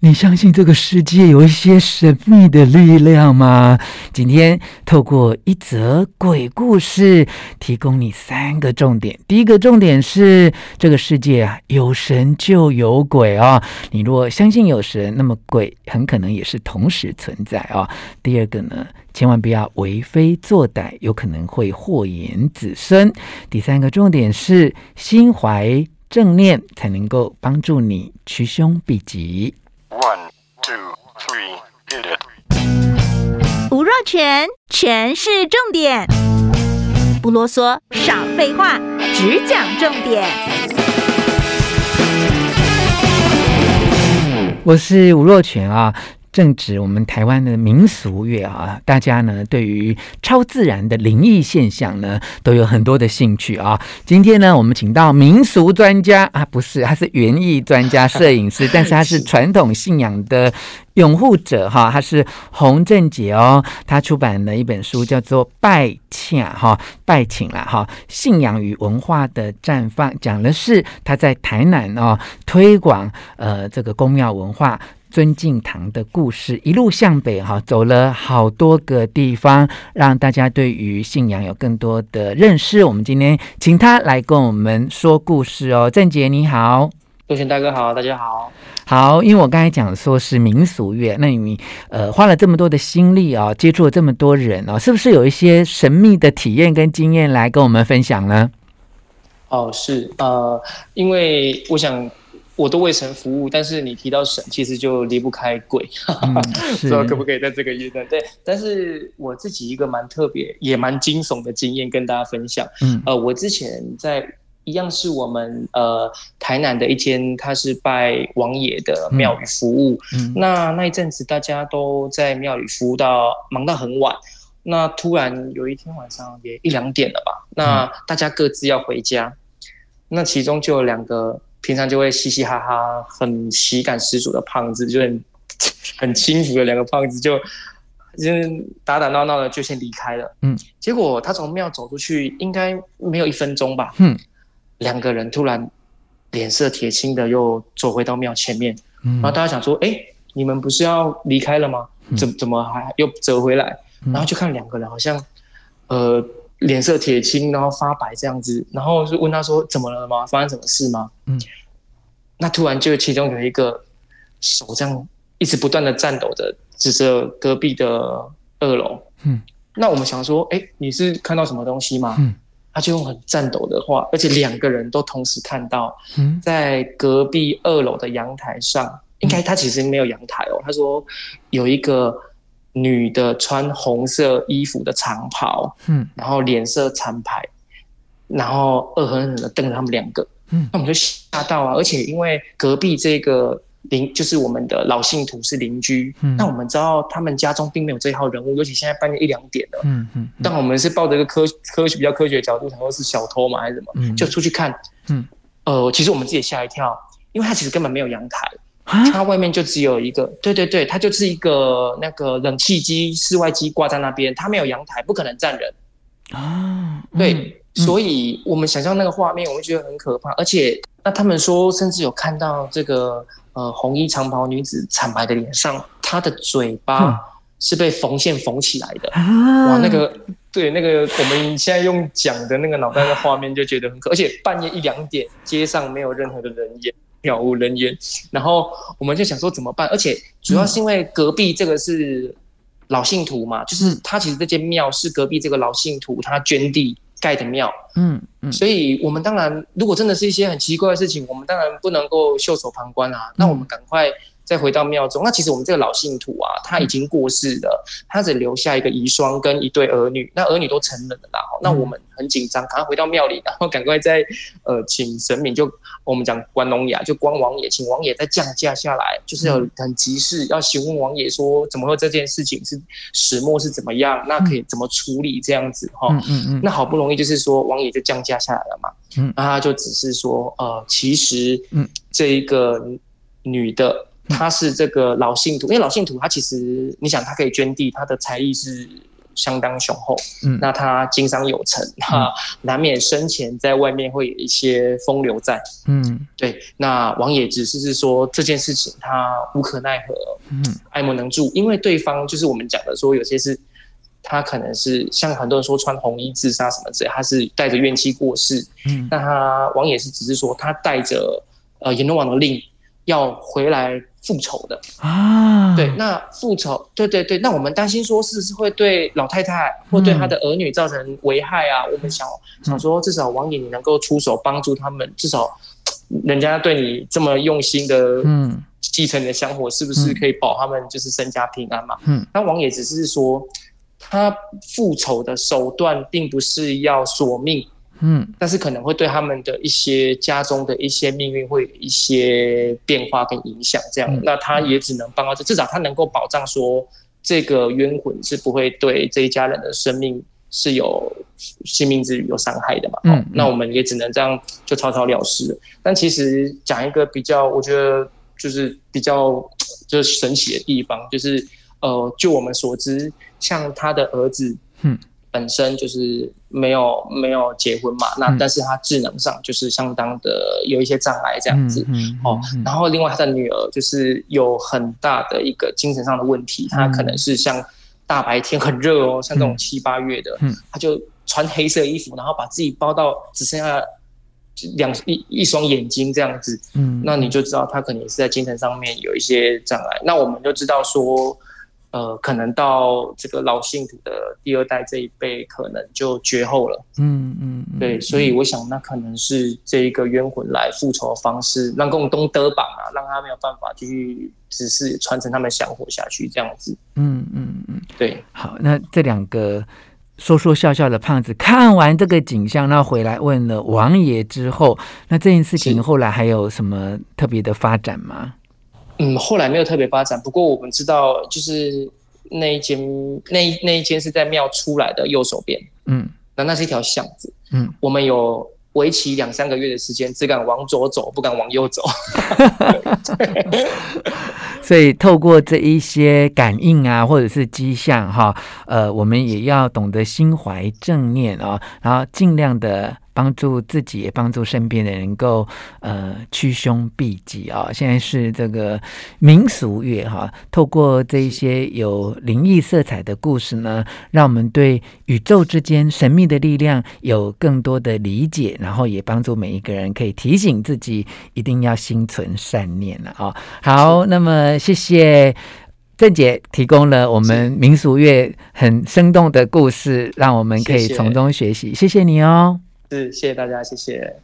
你相信这个世界有一些神秘的力量吗？今天透过一则鬼故事，提供你三个重点。第一个重点是这个世界啊，有神就有鬼啊。你若相信有神，那么鬼很可能也是同时存在啊。第二个呢，千万不要为非作歹，有可能会祸延子孙。第三个重点是心怀正念，才能够帮助你驱凶避吉。全全是，重点，不啰嗦，少废话，只讲重点。我是吴若群啊。正值我们台湾的民俗月啊，大家呢对于超自然的灵异现象呢都有很多的兴趣啊。今天呢，我们请到民俗专家啊，不是，他是园艺专家、摄影师，但是他是传统信仰的拥护者哈。他是洪正杰哦，他出版了一本书叫做《拜请》哈，拜请了哈，信仰与文化的绽放，讲的是他在台南哦推广呃这个宫庙文化。尊敬堂的故事，一路向北哈，走了好多个地方，让大家对于信仰有更多的认识。我们今天请他来跟我们说故事哦，郑杰你好，杜贤大哥好，大家好，好，因为我刚才讲说是民俗乐，那你呃花了这么多的心力啊、哦，接触了这么多人哦，是不是有一些神秘的体验跟经验来跟我们分享呢？哦，是呃，因为我想。我都为神服务，但是你提到神，其实就离不开鬼，嗯、不知道可不可以在这个阶段？对，但是我自己一个蛮特别，也蛮惊悚的经验跟大家分享。嗯，呃，我之前在一样是我们呃台南的一间，他是拜王爷的庙宇服务。嗯，那那一阵子大家都在庙里服务到忙到很晚，那突然有一天晚上也一两点了吧，那大家各自要回家，那其中就有两个。平常就会嘻嘻哈哈、很喜感十足的胖子，就很很轻浮的两个胖子就，就打打闹闹的就先离开了。嗯，结果他从庙走出去，应该没有一分钟吧。嗯，两个人突然脸色铁青的又走回到庙前面。嗯，然后大家想说：“哎、欸，你们不是要离开了吗？怎怎么还又折回来？”然后就看两个人好像，呃。脸色铁青，然后发白这样子，然后就问他说：“怎么了吗？发生什么事吗？”嗯，那突然就其中有一个手这样一直不断的颤抖的指着隔壁的二楼。嗯，那我们想说：“哎，你是看到什么东西吗？”嗯，他就用很颤抖的话，而且两个人都同时看到，在隔壁二楼的阳台上，应该他其实没有阳台哦。他说有一个。女的穿红色衣服的长袍，嗯，然后脸色惨白，然后恶狠狠的瞪着他们两个，嗯，那我们就吓到啊！而且因为隔壁这个邻就是我们的老信徒是邻居，嗯，那我们知道他们家中并没有这一号人物，尤其现在半夜一两点了，嗯嗯，但我们是抱着一个科科学比较科学的角度，想说是小偷嘛还是什么，嗯，就出去看，嗯，呃，其实我们自己吓一跳，因为他其实根本没有阳台。它外面就只有一个，对对对，它就是一个那个冷气机、室外机挂在那边，它没有阳台，不可能站人啊。对，嗯、所以我们想象那个画面，我们觉得很可怕。而且，那他们说，甚至有看到这个呃红衣长袍女子惨白的脸上，她的嘴巴是被缝线缝起来的。嗯、哇，那个对那个我们现在用讲的那个脑袋的画面，就觉得很可。而且半夜一两点，街上没有任何的人烟。渺无人烟，然后我们就想说怎么办？而且主要是因为隔壁这个是老信徒嘛，嗯、就是他其实这间庙是隔壁这个老信徒他捐地盖的庙，嗯嗯，所以我们当然如果真的是一些很奇怪的事情，我们当然不能够袖手旁观啊，那我们赶快。再回到庙中，那其实我们这个老信徒啊，他已经过世了，他只留下一个遗孀跟一对儿女，那儿女都成人了啦。那我们很紧张，赶快回到庙里，然后赶快再呃请神明，就我们讲关龙雅，就关王爷，请王爷再降驾下来，就是有很急事要询问王爷说，怎么会这件事情是始末是怎么样，那可以怎么处理这样子哈。嗯嗯。那好不容易就是说王爷就降驾下来了嘛，嗯，那他就只是说呃，其实嗯，这一个女的。他是这个老信徒，因为老信徒他其实，你想他可以捐地，他的财力是相当雄厚。嗯，那他经商有成，那难免生前在外面会有一些风流在。嗯，对。那王野只是是说这件事情他无可奈何，嗯，爱莫能助，因为对方就是我们讲的说有些是。他可能是像很多人说穿红衣自杀什么之类，他是带着怨气过世。嗯，那他王也是只是说他带着呃阎罗王的令要回来复仇的啊。对，那复仇，对对对，那我们担心说是不是会对老太太或对她的儿女造成危害啊？嗯、我们想想说，至少王爷你能够出手帮助他们，至少 人家对你这么用心的嗯继承你的香火，是不是可以保他们就是身家平安嘛？嗯，那王爷只是说。他复仇的手段并不是要索命，嗯，但是可能会对他们的一些家中的一些命运会有一些变化跟影响，这样，嗯、那他也只能帮到这，至少他能够保障说这个冤魂是不会对这一家人的生命是有性命之余有伤害的嘛，嗯，那我们也只能这样就草草了事。但其实讲一个比较，我觉得就是比较 就是神奇的地方，就是。呃，就我们所知，像他的儿子，嗯，本身就是没有没有结婚嘛，嗯、那但是他智能上就是相当的有一些障碍这样子，嗯嗯嗯、哦，然后另外他的女儿就是有很大的一个精神上的问题，嗯、他可能是像大白天很热哦，像这种七八月的，嗯，他就穿黑色衣服，然后把自己包到只剩下两一一双眼睛这样子，嗯，那你就知道他可能是在精神上面有一些障碍，那我们就知道说。呃，可能到这个老信徒的第二代这一辈，可能就绝后了。嗯嗯，嗯对，所以我想，那可能是这一个冤魂来复仇的方式，让共东德榜啊，让他没有办法继续只是传承他们香火下去这样子。嗯嗯嗯，嗯对。好，那这两个说说笑笑的胖子看完这个景象，那回来问了王爷之后，那这件事情后来还有什么特别的发展吗？嗯，后来没有特别发展。不过我们知道，就是那一间，那那一间是在庙出来的右手边。嗯，那那是一条巷子。嗯，我们有为期两三个月的时间，只敢往左走，不敢往右走。所以透过这一些感应啊，或者是迹象哈，呃，我们也要懂得心怀正念啊，然后尽量的。帮助自己，也帮助身边的人，能够呃趋凶避吉啊！现在是这个民俗月哈，透过这一些有灵异色彩的故事呢，让我们对宇宙之间神秘的力量有更多的理解，然后也帮助每一个人可以提醒自己一定要心存善念了啊！好，那么谢谢郑姐提供了我们民俗乐很生动的故事，让我们可以从中学习，谢谢你哦。是，谢谢大家，谢谢。